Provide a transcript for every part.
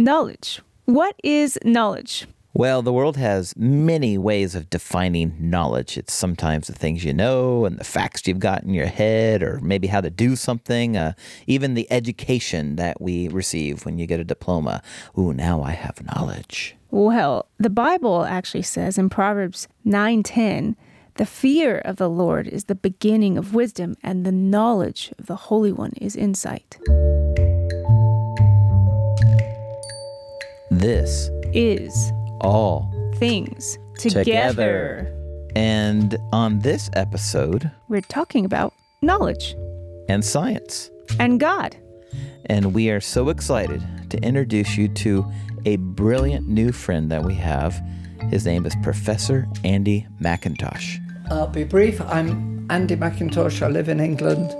Knowledge. What is knowledge? Well, the world has many ways of defining knowledge. It's sometimes the things you know and the facts you've got in your head, or maybe how to do something, uh, even the education that we receive when you get a diploma. Ooh, now I have knowledge. Well, the Bible actually says in Proverbs 9:10, "The fear of the Lord is the beginning of wisdom, and the knowledge of the Holy One is insight." This Is all things together. And on this episode, We're talking about knowledge and science. and God. And we are so excited to introduce you to a brilliant new friend that we have. His name is Professor Andy McIntosh. I'll be brief. I'm Andy McIntosh. I live in England,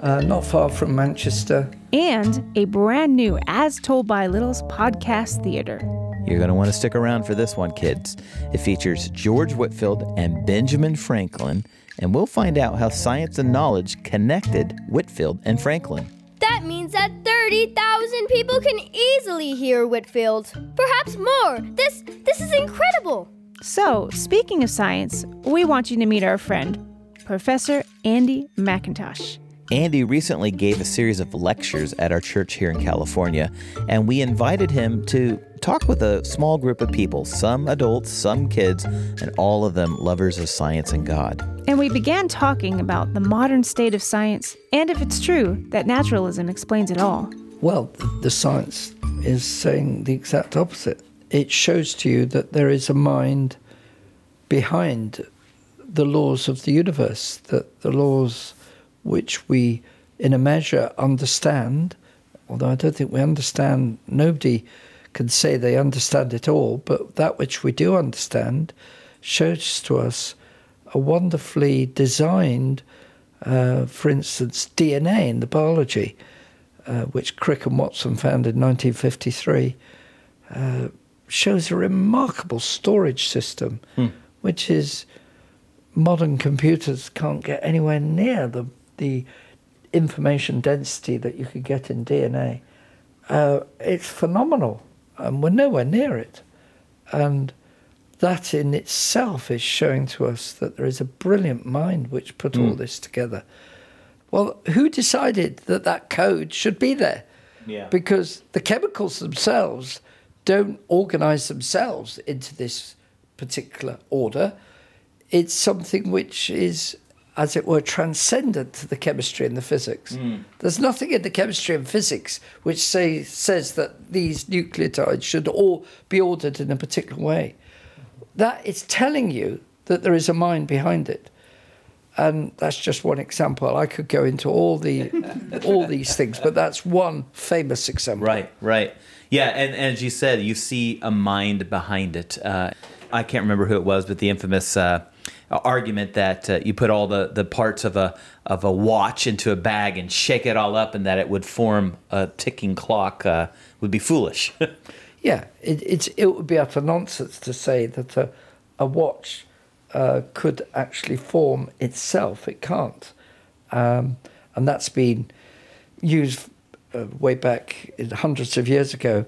uh, not far from Manchester. and a brand new As Told by Littles podcast theater. You're going to want to stick around for this one, kids. It features George Whitefield and Benjamin Franklin, and we'll find out how science and knowledge connected Whitefield and Franklin. That means that 30,000 people can easily hear Whitefield. Perhaps more. This this is incredible. So, speaking of science, we want you to meet our friend, Professor Andy McIntosh. Andy recently gave a series of lectures at our church here in California, and we invited him to talk with a small group of people some adults, some kids, and all of them lovers of science and God. And we began talking about the modern state of science and if it's true that naturalism explains it all. Well, the science is saying the exact opposite. It shows to you that there is a mind behind the laws of the universe, that the laws which we, in a measure, understand, although I don't think we understand, nobody can say they understand it all, but that which we do understand shows to us a wonderfully designed, uh, for instance, DNA in the biology, uh, which Crick and Watson found in 1953, uh, shows a remarkable storage system, which is modern computers can't get anywhere near the the information density that you could get in DNA. Uh, it's phenomenal, and we're nowhere near it. And that in itself is showing to us that there is a brilliant mind which put all this together. Well, who decided that that code should be there? Yeah. Because the chemicals themselves don't organize themselves into this particular order. It's something which is, as it were, transcendent to the chemistry and the physics. There's nothing in the chemistry and physics which say, says that these nucleotides should all be ordered in a particular way. That is telling you that there is a mind behind it. And that's just one example. I could go into all the all these things, but that's one famous example. Right, right. Yeah, and, and as you said, you see a mind behind it. Uh, I can't remember who it was, but the infamous uh, argument that uh, you put all the, the parts of a of a watch into a bag and shake it all up, and that it would form a ticking clock uh, would be foolish. Yeah, it, it's it would be utter nonsense to say that a, a watch uh, could actually form itself. It can't, um, and that's been used uh, way back hundreds of years ago.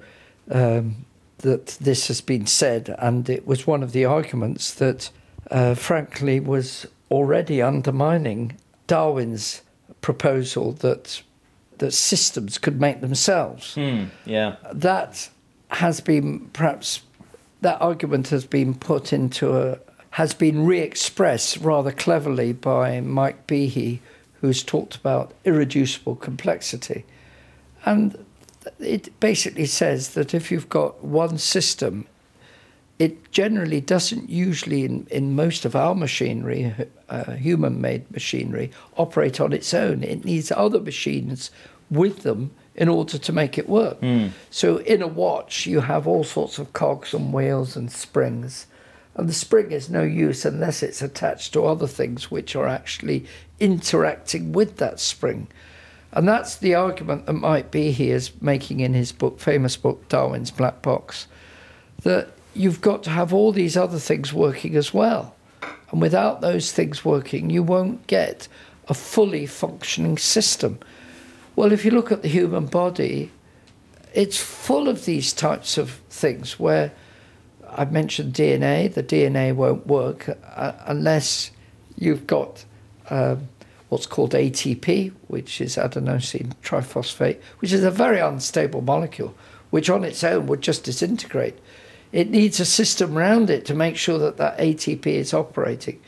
Um, that this has been said, and it was one of the arguments that, uh, frankly, was already undermining Darwin's proposal that that systems could make themselves yeah. that has been perhaps that argument has been put into a has been re-expressed rather cleverly by Mike Behe, who's talked about irreducible complexity, and it basically says that if you've got one system, it generally doesn't usually in, in most of our machinery, uh, human-made machinery, operate on its own. It needs other machines with them in order to make it work. So in a watch, you have all sorts of cogs and wheels and springs. And the spring is no use unless it's attached to other things which are actually interacting with that spring. And that's the argument that Mike Behe is making in his book, famous book, Darwin's Black Box, that you've got to have all these other things working as well. And without those things working, you won't get a fully functioning system. Well, if you look at the human body, it's full of these types of things where I've mentioned DNA. The DNA won't work uh, unless you've got um, what's called ATP, which is adenosine triphosphate, which is a very unstable molecule, which on its own would just disintegrate. It needs a system around it to make sure that that ATP is operating.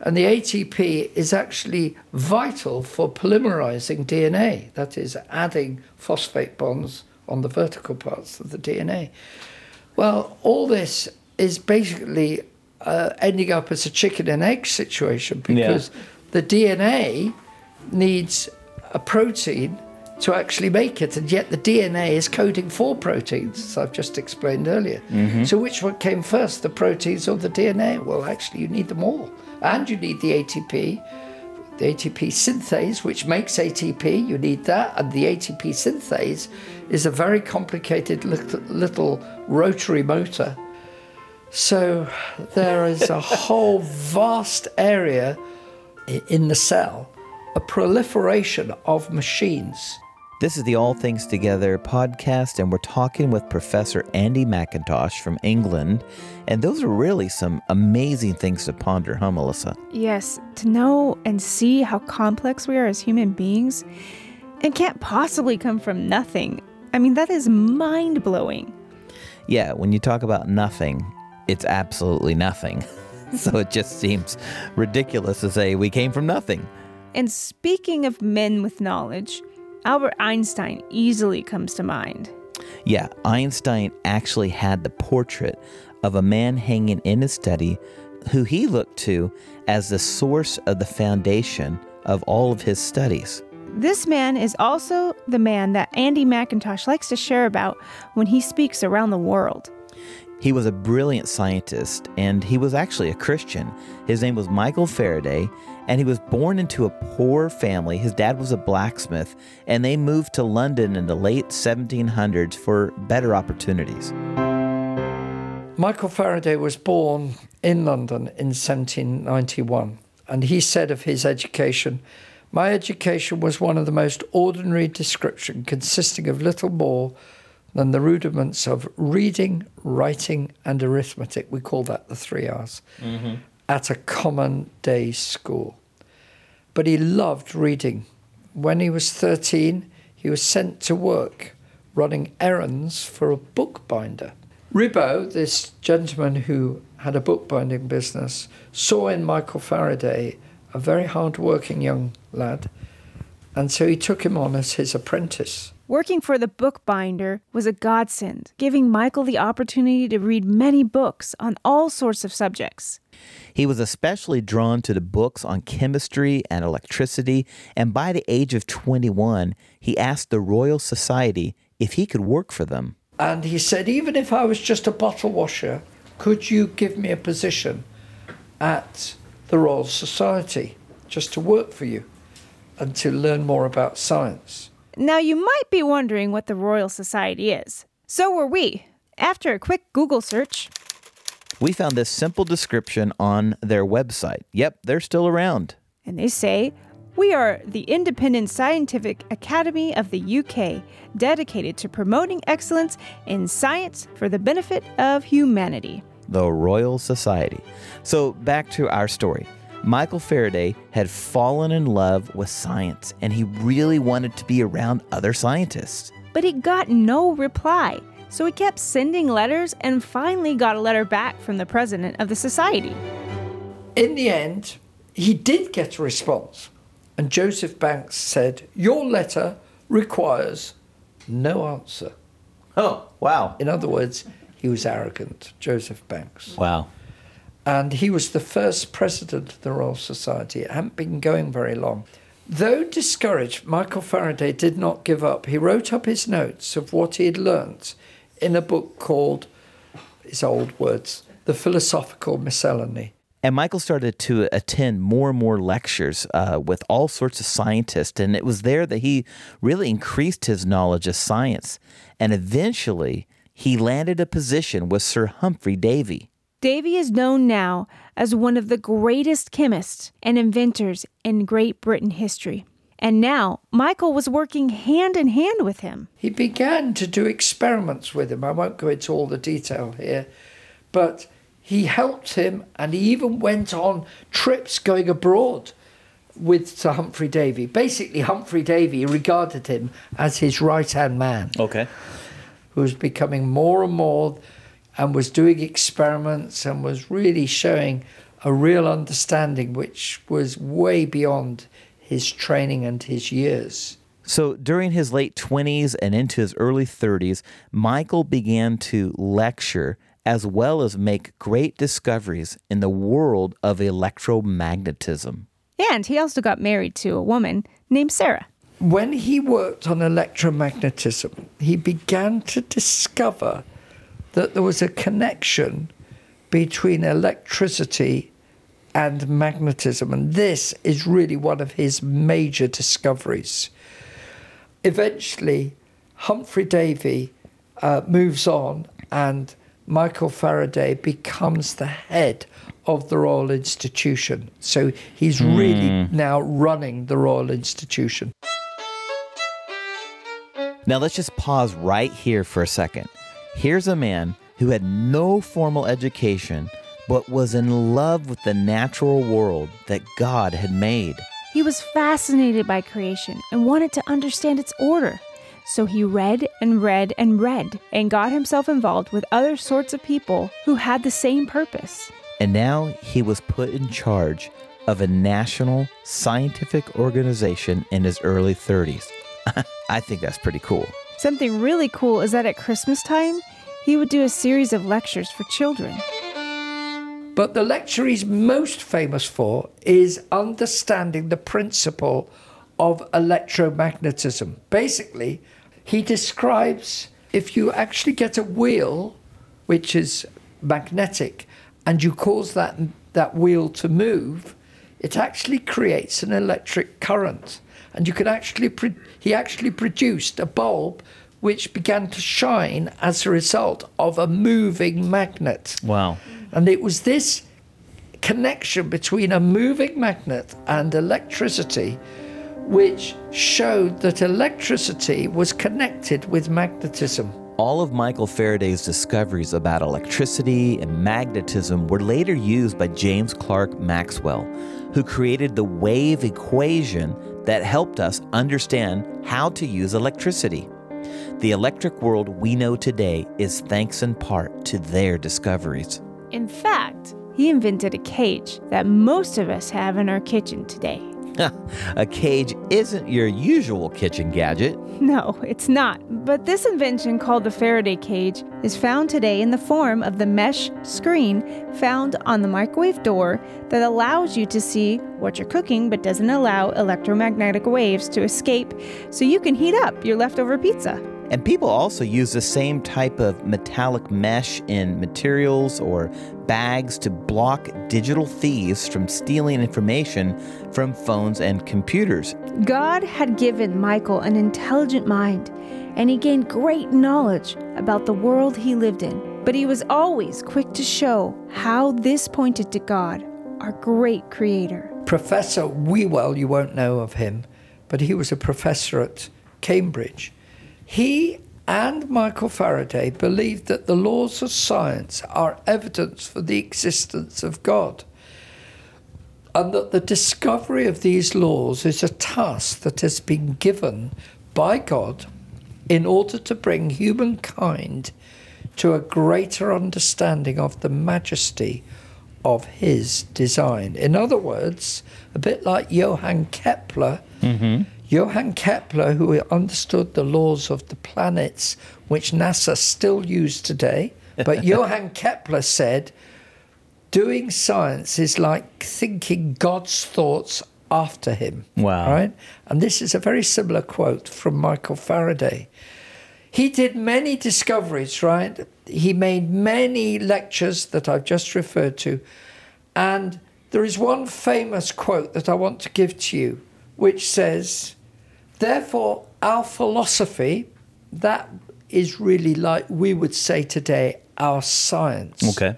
And the ATP is actually vital for polymerizing DNA, that is, adding phosphate bonds on the vertical parts of the DNA. Well, all this is basically uh, ending up as a chicken and egg situation because yeah. the DNA needs a protein to actually make it, and yet the DNA is coding for proteins, as I've just explained earlier. Mm-hmm. So, which one came first, the proteins or the DNA? Well, actually, you need them all. And you need the ATP, the ATP synthase, which makes ATP, you need that. And the ATP synthase is a very complicated little, little rotary motor. So there is a whole vast area in the cell, a proliferation of machines this is the All Things Together podcast, and we're talking with Professor Andy McIntosh from England. And those are really some amazing things to ponder, huh, Melissa? Yes, to know and see how complex we are as human beings and can't possibly come from nothing. I mean, that is mind blowing. Yeah, when you talk about nothing, it's absolutely nothing. so it just seems ridiculous to say we came from nothing. And speaking of men with knowledge, Albert Einstein easily comes to mind. Yeah, Einstein actually had the portrait of a man hanging in his study who he looked to as the source of the foundation of all of his studies. This man is also the man that Andy McIntosh likes to share about when he speaks around the world. He was a brilliant scientist and he was actually a Christian. His name was Michael Faraday, and he was born into a poor family. His dad was a blacksmith, and they moved to London in the late 1700s for better opportunities. Michael Faraday was born in London in 1791, and he said of his education, My education was one of the most ordinary description, consisting of little more than the rudiments of reading, writing, and arithmetic. We call that the three R's. Mm-hmm at a common day school. But he loved reading. When he was 13, he was sent to work running errands for a bookbinder. Riebau, this gentleman who had a bookbinding business, saw in Michael Faraday a very hard-working young lad, and so he took him on as his apprentice. Working for the bookbinder was a godsend, giving Michael the opportunity to read many books on all sorts of subjects. He was especially drawn to the books on chemistry and electricity, and by the age of 21, he asked the Royal Society if he could work for them. And he said, Even if I was just a bottle washer, could you give me a position at the Royal Society just to work for you and to learn more about science? Now, you might be wondering what the Royal Society is. So were we. After a quick Google search, we found this simple description on their website. Yep, they're still around. And they say, we are the Independent Scientific Academy of the UK, dedicated to promoting excellence in science for the benefit of humanity. The Royal Society. So, back to our story. Michael Faraday had fallen in love with science and he really wanted to be around other scientists. But he got no reply. So he kept sending letters and finally got a letter back from the president of the society. In the end, he did get a response. And Joseph Banks said, Your letter requires no answer. Oh, wow. In other words, he was arrogant, Joseph Banks. Wow. And he was the first president of the Royal Society. It hadn't been going very long. Though discouraged, Michael Faraday did not give up. He wrote up his notes of what he had learnt in a book called, his old words, The Philosophical Miscellany. And Michael started to attend more and more lectures uh, with all sorts of scientists. And it was there that he really increased his knowledge of science. And eventually, he landed a position with Sir Humphry Davy. Davy is known now as one of the greatest chemists and inventors in Great Britain history. And now Michael was working hand in hand with him. He began to do experiments with him. I won't go into all the detail here, but he helped him and he even went on trips going abroad with Sir Humphry Davy. Basically, Humphry Davy regarded him as his right hand man, Okay. who was becoming more and more and was doing experiments and was really showing a real understanding which was way beyond his training and his years. So during his late 20s and into his early 30s, Michael began to lecture as well as make great discoveries in the world of electromagnetism. And he also got married to a woman named Sarah. when he worked on electromagnetism, he began to discover that there was a connection between electricity and magnetism. And this is really one of his major discoveries. Eventually, Humphry Davy uh, moves on, and Michael Faraday becomes the head of the Royal Institution. So he's really now running the Royal Institution. Now let's just pause right here for a second. Here's a man who had no formal education but was in love with the natural world that God had made. He was fascinated by creation and wanted to understand its order. So he read and read and read and got himself involved with other sorts of people who had the same purpose. And now he was put in charge of a national scientific organization in his early 30s. I think that's pretty cool. Something really cool is that at Christmas time, he would do a series of lectures for children. But the lecture he's most famous for is understanding the principle of electromagnetism. Basically, he describes if you actually get a wheel which is magnetic and you cause that, that wheel to move, it actually creates an electric current. And you can actually, pro- he actually produced a bulb which began to shine as a result of a moving magnet. Wow. And it was this connection between a moving magnet and electricity which showed that electricity was connected with magnetism. All of Michael Faraday's discoveries about electricity and magnetism were later used by James Clerk Maxwell, who created the wave equation that helped us understand how to use electricity. The electric world we know today is thanks in part to their discoveries. In fact, he invented a cage that most of us have in our kitchen today. a cage isn't your usual kitchen gadget. No, it's not. But this invention called the Faraday cage is found today in the form of the mesh screen found on the microwave door that allows you to see what you're cooking but doesn't allow electromagnetic waves to escape so you can heat up your leftover pizza. And people also use the same type of metallic mesh in materials or bags to block digital thieves from stealing information from phones and computers. God had given Michael an intelligent mind, and he gained great knowledge about the world he lived in. But he was always quick to show how this pointed to God, our great creator. Professor Whewell, you won't know of him, but he was a professor at Cambridge. He and Michael Faraday believed that the laws of science are evidence for the existence of God, and that the discovery of these laws is a task that has been given by God in order to bring humankind to a greater understanding of the majesty of his design. In other words, a bit like Johann Kepler. Mm-hmm. Johann Kepler, who understood the laws of the planets, which NASA still use today, but Johann Kepler said, doing science is like thinking God's thoughts after him. Wow. Right? And this is a very similar quote from Michael Faraday. He did many discoveries, right? He made many lectures that I've just referred to. And there is one famous quote that I want to give to you, which says, Therefore, our philosophy, that is really like we would say today, our science. Okay.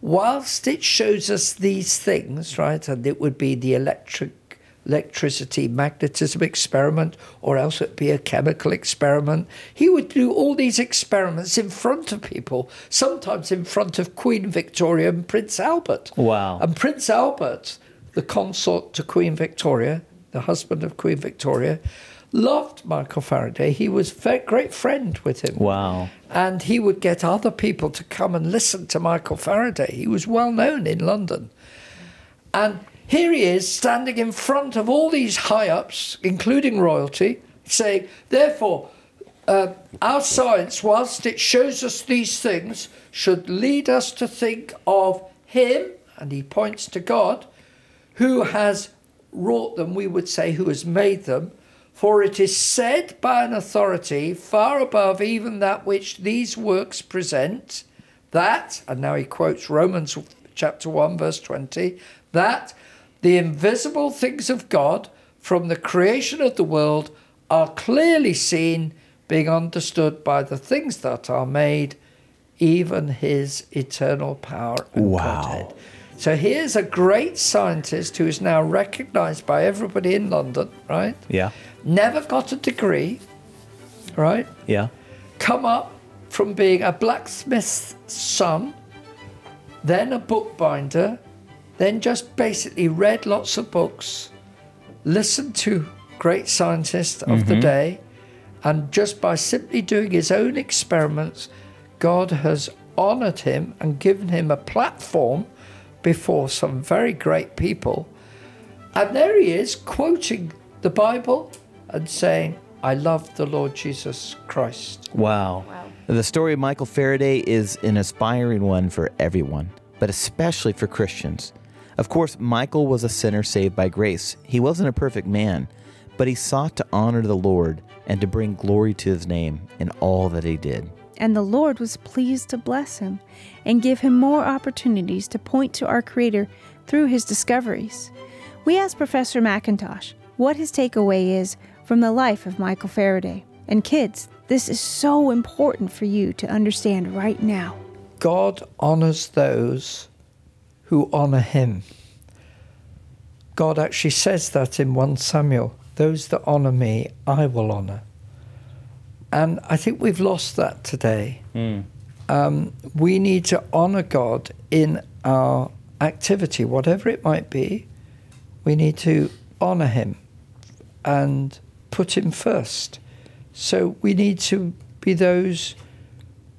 Whilst it shows us these things, right, and it would be the electric electricity, magnetism experiment, or else it'd be a chemical experiment. He would do all these experiments in front of people, sometimes in front of Queen Victoria and Prince Albert. Wow. And Prince Albert, the consort to Queen Victoria, the husband of Queen Victoria, loved Michael Faraday. He was a great friend with him. Wow. And he would get other people to come and listen to Michael Faraday. He was well known in London. And here he is standing in front of all these high ups, including royalty, saying, therefore, uh, our science, whilst it shows us these things, should lead us to think of Him, and he points to God, who has wrought them, we would say, who has made them. For it is said by an authority far above even that which these works present, that, and now he quotes Romans chapter 1, verse 20, that the invisible things of God from the creation of the world are clearly seen, being understood by the things that are made, even his eternal power and Wow. Godhead. So here's a great scientist who is now recognized by everybody in London, right? Yeah. Never got a degree, right? Yeah. Come up from being a blacksmith's son, then a bookbinder, then just basically read lots of books, listened to great scientists of the mm-hmm. day, and just by simply doing his own experiments, God has honored him and given him a platform before some very great people. And there he is quoting the Bible and saying, I love the Lord Jesus Christ. Wow. The story of Michael Faraday is an inspiring one for everyone, but especially for Christians. Of course, Michael was a sinner saved by grace. He wasn't a perfect man, but he sought to honor the Lord and to bring glory to his name in all that he did. And the Lord was pleased to bless him and give him more opportunities to point to our Creator through his discoveries. We asked Professor McIntosh what his takeaway is from the life of Michael Faraday. And kids, this is so important for you to understand right now. God honors those who honor him. God actually says that in 1 Samuel those that honor me, I will honor. And I think we've lost that today. Hmm. Um, we need to honor God in our activity, whatever it might be. We need to honor him and put him first. So we need to be those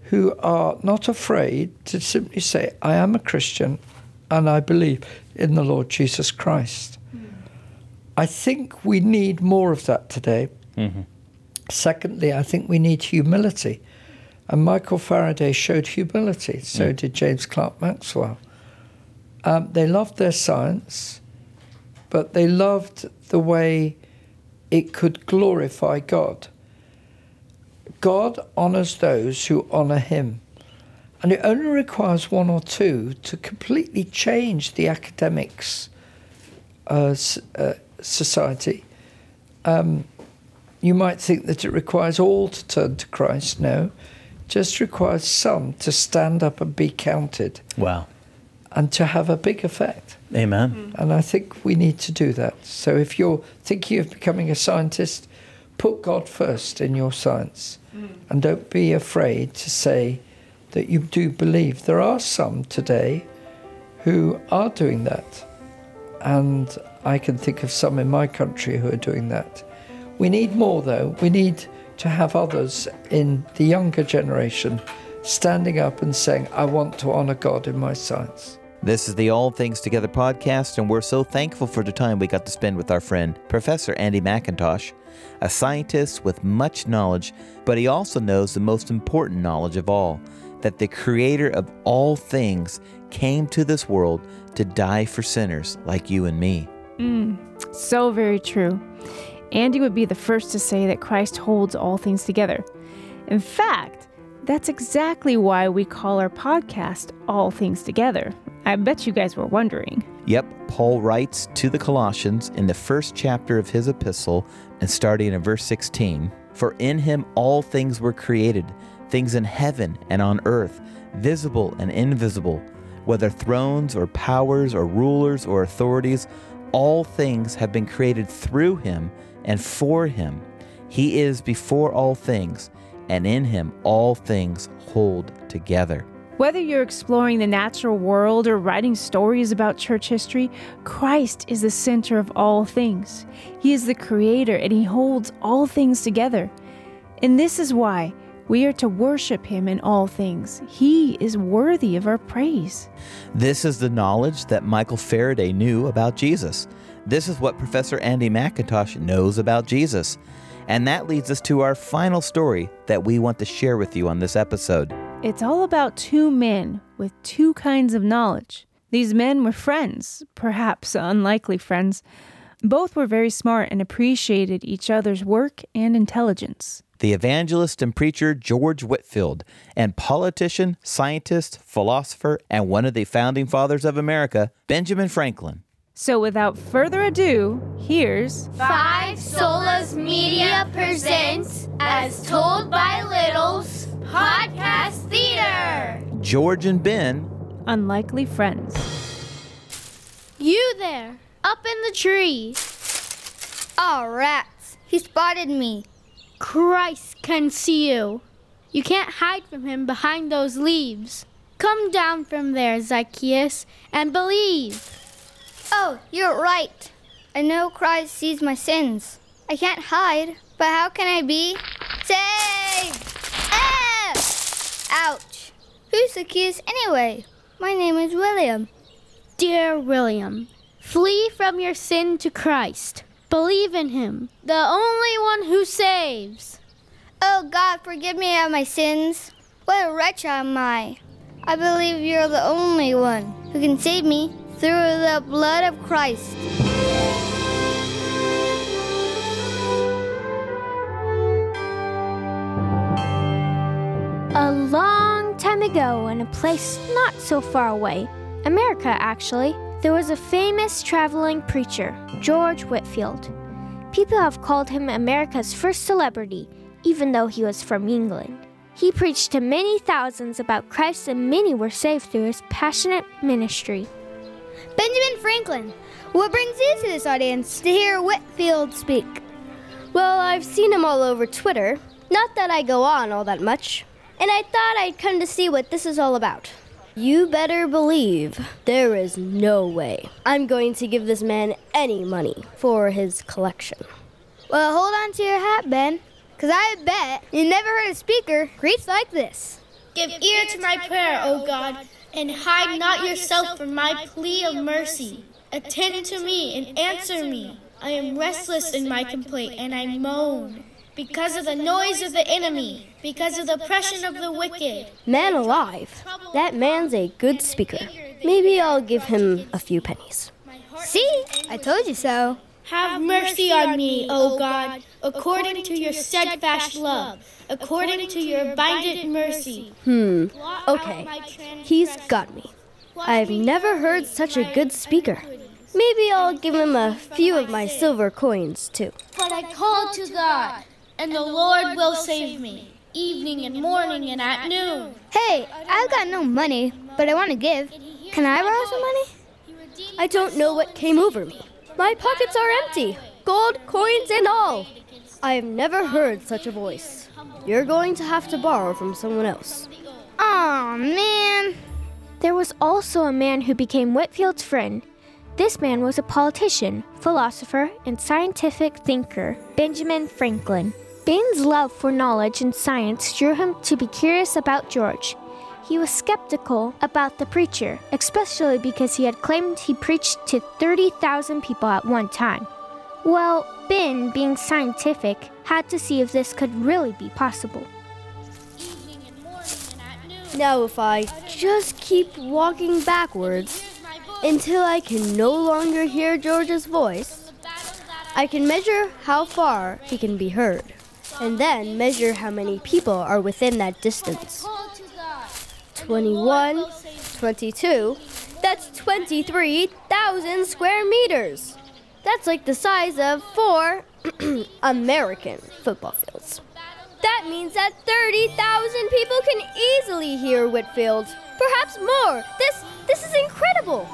who are not afraid to simply say, I am a Christian and I believe in the Lord Jesus Christ. Hmm. I think we need more of that today. Mm-hmm. Secondly, I think we need humility. And Michael Faraday showed humility, so did James Clerk Maxwell. Um, they loved their science, but they loved the way it could glorify God. God honors those who honor him. And it only requires one or two to completely change the academics uh, uh, society. Um, you might think that it requires all to turn to Christ. No, just requires some to stand up and be counted Wow. and to have a big effect. Amen. Mm. And I think we need to do that. So if you're thinking of becoming a scientist, put God first in your science. Mm. And don't be afraid to say that you do believe. There are some today who are doing that. And I can think of some in my country who are doing that. We need more, though. We need to have others in the younger generation standing up and saying, I want to honor God in my science. This is the All Things Together podcast, and we're so thankful for the time we got to spend with our friend, Professor Andy McIntosh, a scientist with much knowledge, but he also knows the most important knowledge of all that the Creator of all things came to this world to die for sinners like you and me. Mm, so very true. Andy would be the first to say that Christ holds all things together. In fact, that's exactly why we call our podcast All Things Together. I bet you guys were wondering. Yep, Paul writes to the Colossians in the first chapter of his epistle and starting in verse 16 For in him all things were created, things in heaven and on earth, visible and invisible, whether thrones or powers or rulers or authorities, All things have been created through him and for him. He is before all things, and in him all things hold together. Whether you're exploring the natural world or writing stories about church history, Christ is the center of all things. He is the creator and he holds all things together. And this is why we are to worship him in all things. He is worthy of our praise. This is the knowledge that Michael Faraday knew about Jesus. This is what Professor Andy McIntosh knows about Jesus. And that leads us to our final story that we want to share with you on this episode. It's all about two men with two kinds of knowledge. These men were friends, perhaps unlikely friends. Both were very smart and appreciated each other's work and intelligence. The evangelist and preacher George Whitefield, and politician, scientist, philosopher, and one of the founding fathers of America, Benjamin Franklin. So, without further ado, here's Five Solas Media presents As Told by Littles Podcast Theater. George and Ben Unlikely Friends. You there, up in the tree. Oh, rats. He spotted me. Christ can see you. You can't hide from him behind those leaves. Come down from there, Zacchaeus, and believe. Oh, you're right. I know Christ sees my sins. I can't hide, but how can I be saved? Ah! Ouch. Who's the Zacchaeus anyway? My name is William. Dear William, flee from your sin to Christ. Believe in him, the only one who saves. Oh, God, forgive me of my sins. What a wretch am I. I believe you're the only one who can save me through the blood of Christ. A long time ago, in a place not so far away, America actually, there was a famous traveling preacher, George Whitefield. People have called him America's first celebrity, even though he was from England. He preached to many thousands about Christ, and many were saved through his passionate ministry. Benjamin Franklin, what brings you to this audience to hear Whitefield speak? Well, I've seen him all over Twitter. Not that I go on all that much. And I thought I'd come to see what this is all about. You better believe there is no way I'm going to give this man any money for his collection. Well, hold on to your hat, Ben, because I bet you never heard a speaker preach like this. Give ear to my prayer, O God, and hide not yourself from my plea of mercy. Attend to me and answer me. I am restless in my complaint, and I moan. Because of the noise of the enemy, because of the oppression of the wicked. Man alive, that man's a good speaker. Maybe I'll give him a few pennies. See, I told you so. Have mercy on me, O God, according to your steadfast love, according to your abundant mercy. Hmm, okay. He's got me. I've never heard such a good speaker. Maybe I'll give him a few of my silver coins, too. But I called to God, and the Lord will save me, evening and morning and at noon. Hey, I've got no money, but I want to give. Can I borrow some money? I don't know what came over me. My pockets are empty, gold coins and all. I have never heard such a voice. You're going to have to borrow from someone else. Aw, man. There was also a man who became Whitefield's friend. This man was a politician, philosopher, and scientific thinker, Benjamin Franklin. Ben's love for knowledge and science drew him to be curious about George. He was skeptical about the preacher, especially because he had claimed he preached to 30,000 people at one time. Well, Ben, being scientific, had to see if this could really be possible. Now, if I just keep walking backwards until I can no longer hear George's voice, I can measure how far he can be heard, and then measure how many people are within that distance. Called to God. 21, 22, that's 23,000 square meters. That's like the size of four American football fields. That means that 30,000 people can easily hear Whitefield. Perhaps more. This this is incredible.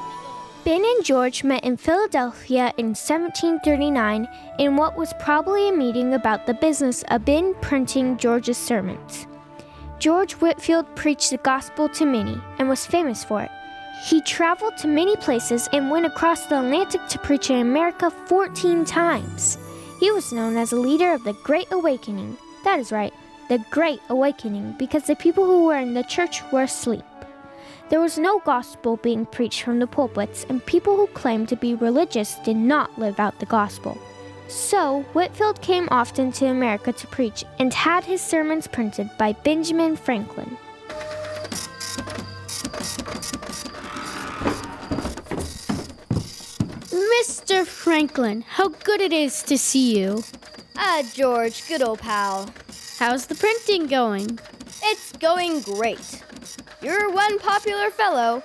Ben and George met in Philadelphia in 1739 in what was probably a meeting about the business of Ben printing George's sermons. George Whitefield preached the gospel to many and was famous for it. He traveled to many places and went across the Atlantic to preach in America 14 times. He was known as a leader of the Great Awakening. That is right, the Great Awakening, because the people who were in the church were asleep. There was no gospel being preached from the pulpits, and people who claimed to be religious did not live out the gospel. So, Whitefield came often to America to preach and had his sermons printed by Benjamin Franklin. Mr. Franklin, how good it is to see you. Ah, George, good old pal. How's the printing going? It's going great. You're one popular fellow.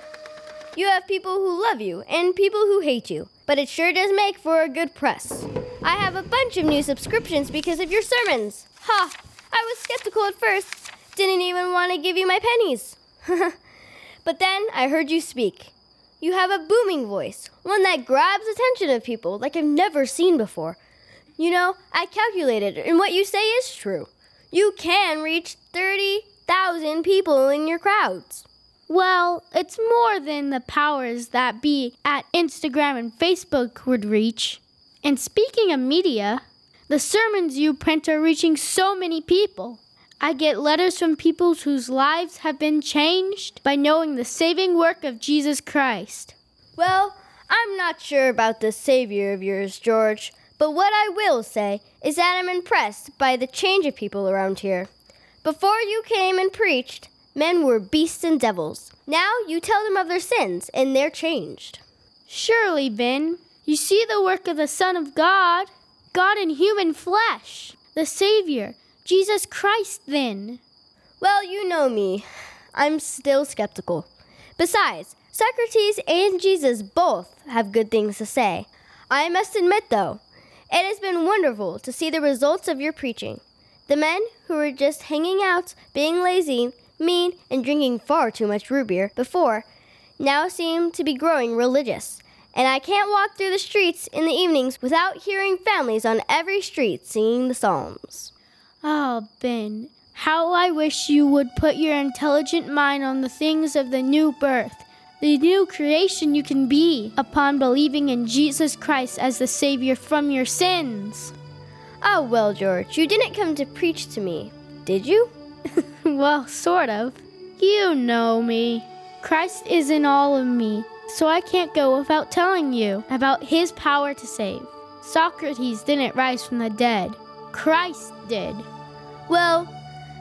You have people who love you and people who hate you, but it sure does make for a good press. I have a bunch of new subscriptions because of your sermons. Ha! I was skeptical at first, didn't even want to give you my pennies. but then I heard you speak. You have a booming voice, one that grabs attention of people like I've never seen before. You know, I calculated, and what you say is true. You can reach 30 thousand people in your crowds. Well, it's more than the powers that be at Instagram and Facebook would reach. And speaking of media, the sermons you print are reaching so many people. I get letters from people whose lives have been changed by knowing the saving work of Jesus Christ. Well, I'm not sure about the Savior of yours, George, but what I will say is that I'm impressed by the change of people around here. Before you came and preached, men were beasts and devils. Now you tell them of their sins, and they're changed. Surely, Ben, you see the work of the Son of God, God in human flesh, the Savior, Jesus Christ, then. Well, you know me. I'm still skeptical. Besides, Socrates and Jesus both have good things to say. I must admit, though, it has been wonderful to see the results of your preaching. The men who were just hanging out, being lazy, mean, and drinking far too much root beer before now seem to be growing religious. And I can't walk through the streets in the evenings without hearing families on every street singing the Psalms. Oh, Ben, how I wish you would put your intelligent mind on the things of the new birth, the new creation you can be upon believing in Jesus Christ as the Savior from your sins. Oh, well, George, you didn't come to preach to me, did you? well, sort of. You know me. Christ is in all of me, so I can't go without telling you about his power to save. Socrates didn't rise from the dead, Christ did. Well,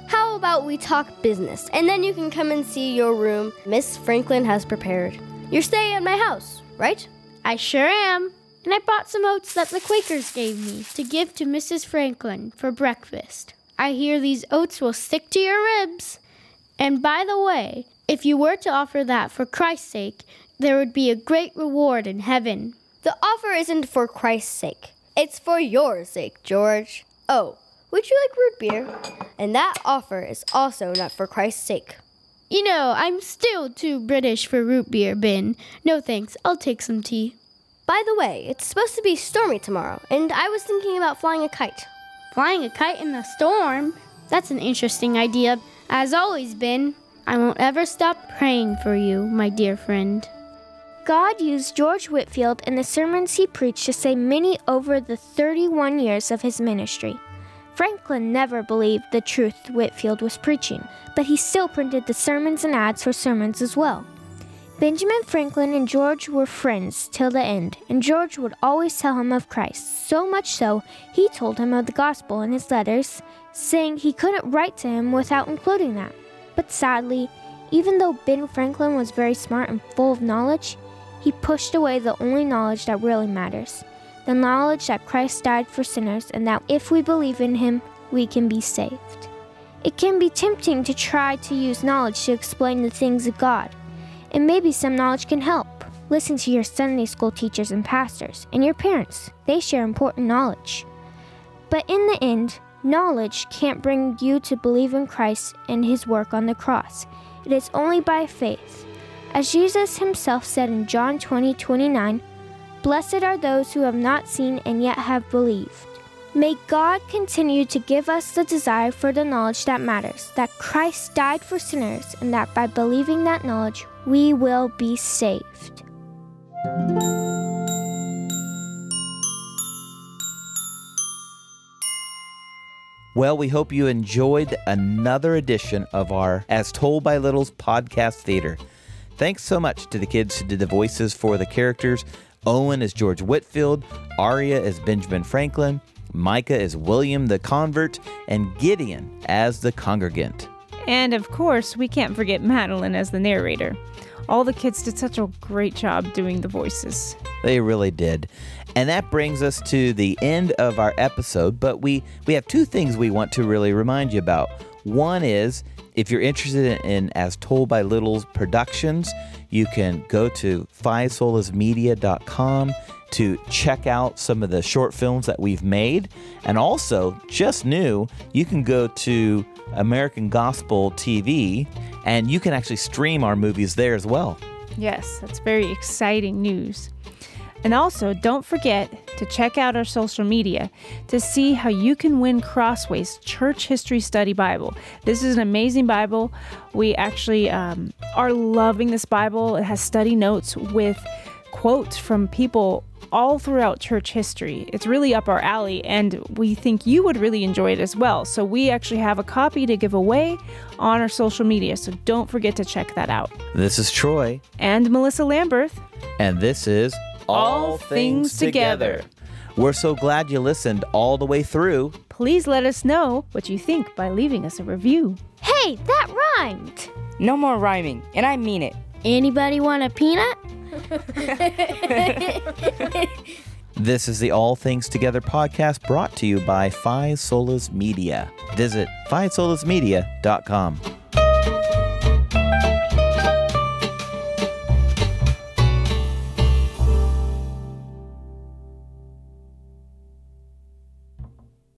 how about we talk business, and then you can come and see your room Miss Franklin has prepared. You're staying at my house, right? I sure am and I bought some oats that the Quakers gave me to give to Mrs. Franklin for breakfast. I hear these oats will stick to your ribs. And by the way, if you were to offer that for Christ's sake, there would be a great reward in heaven. The offer isn't for Christ's sake, it's for your sake, George. Oh, would you like root beer? And that offer is also not for Christ's sake. You know, I'm still too British for root beer, Ben. No thanks, I'll take some tea. By the way, it's supposed to be stormy tomorrow, and I was thinking about flying a kite. Flying a kite in the storm? That's an interesting idea. As always, Ben, I won't ever stop praying for you, my dear friend. God used George Whitefield in the sermons he preached to say many over the 31 years of his ministry. Franklin never believed the truth Whitefield was preaching, but he still printed the sermons and ads for sermons as well. Benjamin Franklin and George were friends till the end, and George would always tell him of Christ, so much so he told him of the gospel in his letters, saying he couldn't write to him without including that. But sadly, even though Ben Franklin was very smart and full of knowledge, he pushed away the only knowledge that really matters the knowledge that Christ died for sinners and that if we believe in him, we can be saved. It can be tempting to try to use knowledge to explain the things of God and maybe some knowledge can help. Listen to your Sunday school teachers and pastors and your parents. They share important knowledge. But in the end, knowledge can't bring you to believe in Christ and his work on the cross. It is only by faith. As Jesus himself said in John 20 29, Blessed are those who have not seen and yet have believed. May God continue to give us the desire for the knowledge that matters, that Christ died for sinners, and that by believing that knowledge, we will be saved. Well, we hope you enjoyed another edition of our As Told by Littles podcast theater. Thanks so much to the kids who did the voices for the characters. Owen is George Whitefield, Aria is Benjamin Franklin, Micah is William the convert, and Gideon as the congregant. And of course, we can't forget Madeline as the narrator. All the kids did such a great job doing the voices. They really did. And that brings us to the end of our episode, but we, we have two things we want to really remind you about. One is if you're interested in As Told by Littles productions, you can go to fivesolasmedia.com to check out some of the short films that we've made. And also, just new, you can go to American Gospel TV and you can actually stream our movies there as well. Yes, that's very exciting news. And also, don't forget to check out our social media to see how you can win Crossway's Church History Study Bible. This is an amazing Bible. We actually um, are loving this Bible. It has study notes with quotes from people all throughout church history. It's really up our alley, and we think you would really enjoy it as well. So, we actually have a copy to give away on our social media, so don't forget to check that out. This is Troy. And Melissa Lamberth. And this is All Things Together. We're so glad you listened all the way through. Please let us know what you think by leaving us a review. Hey, that rhymed! No more rhyming, and I mean it. Anybody want a peanut? This is the All Things Together podcast brought to you by Five Solas Media. Visit fivesolasmedia.com.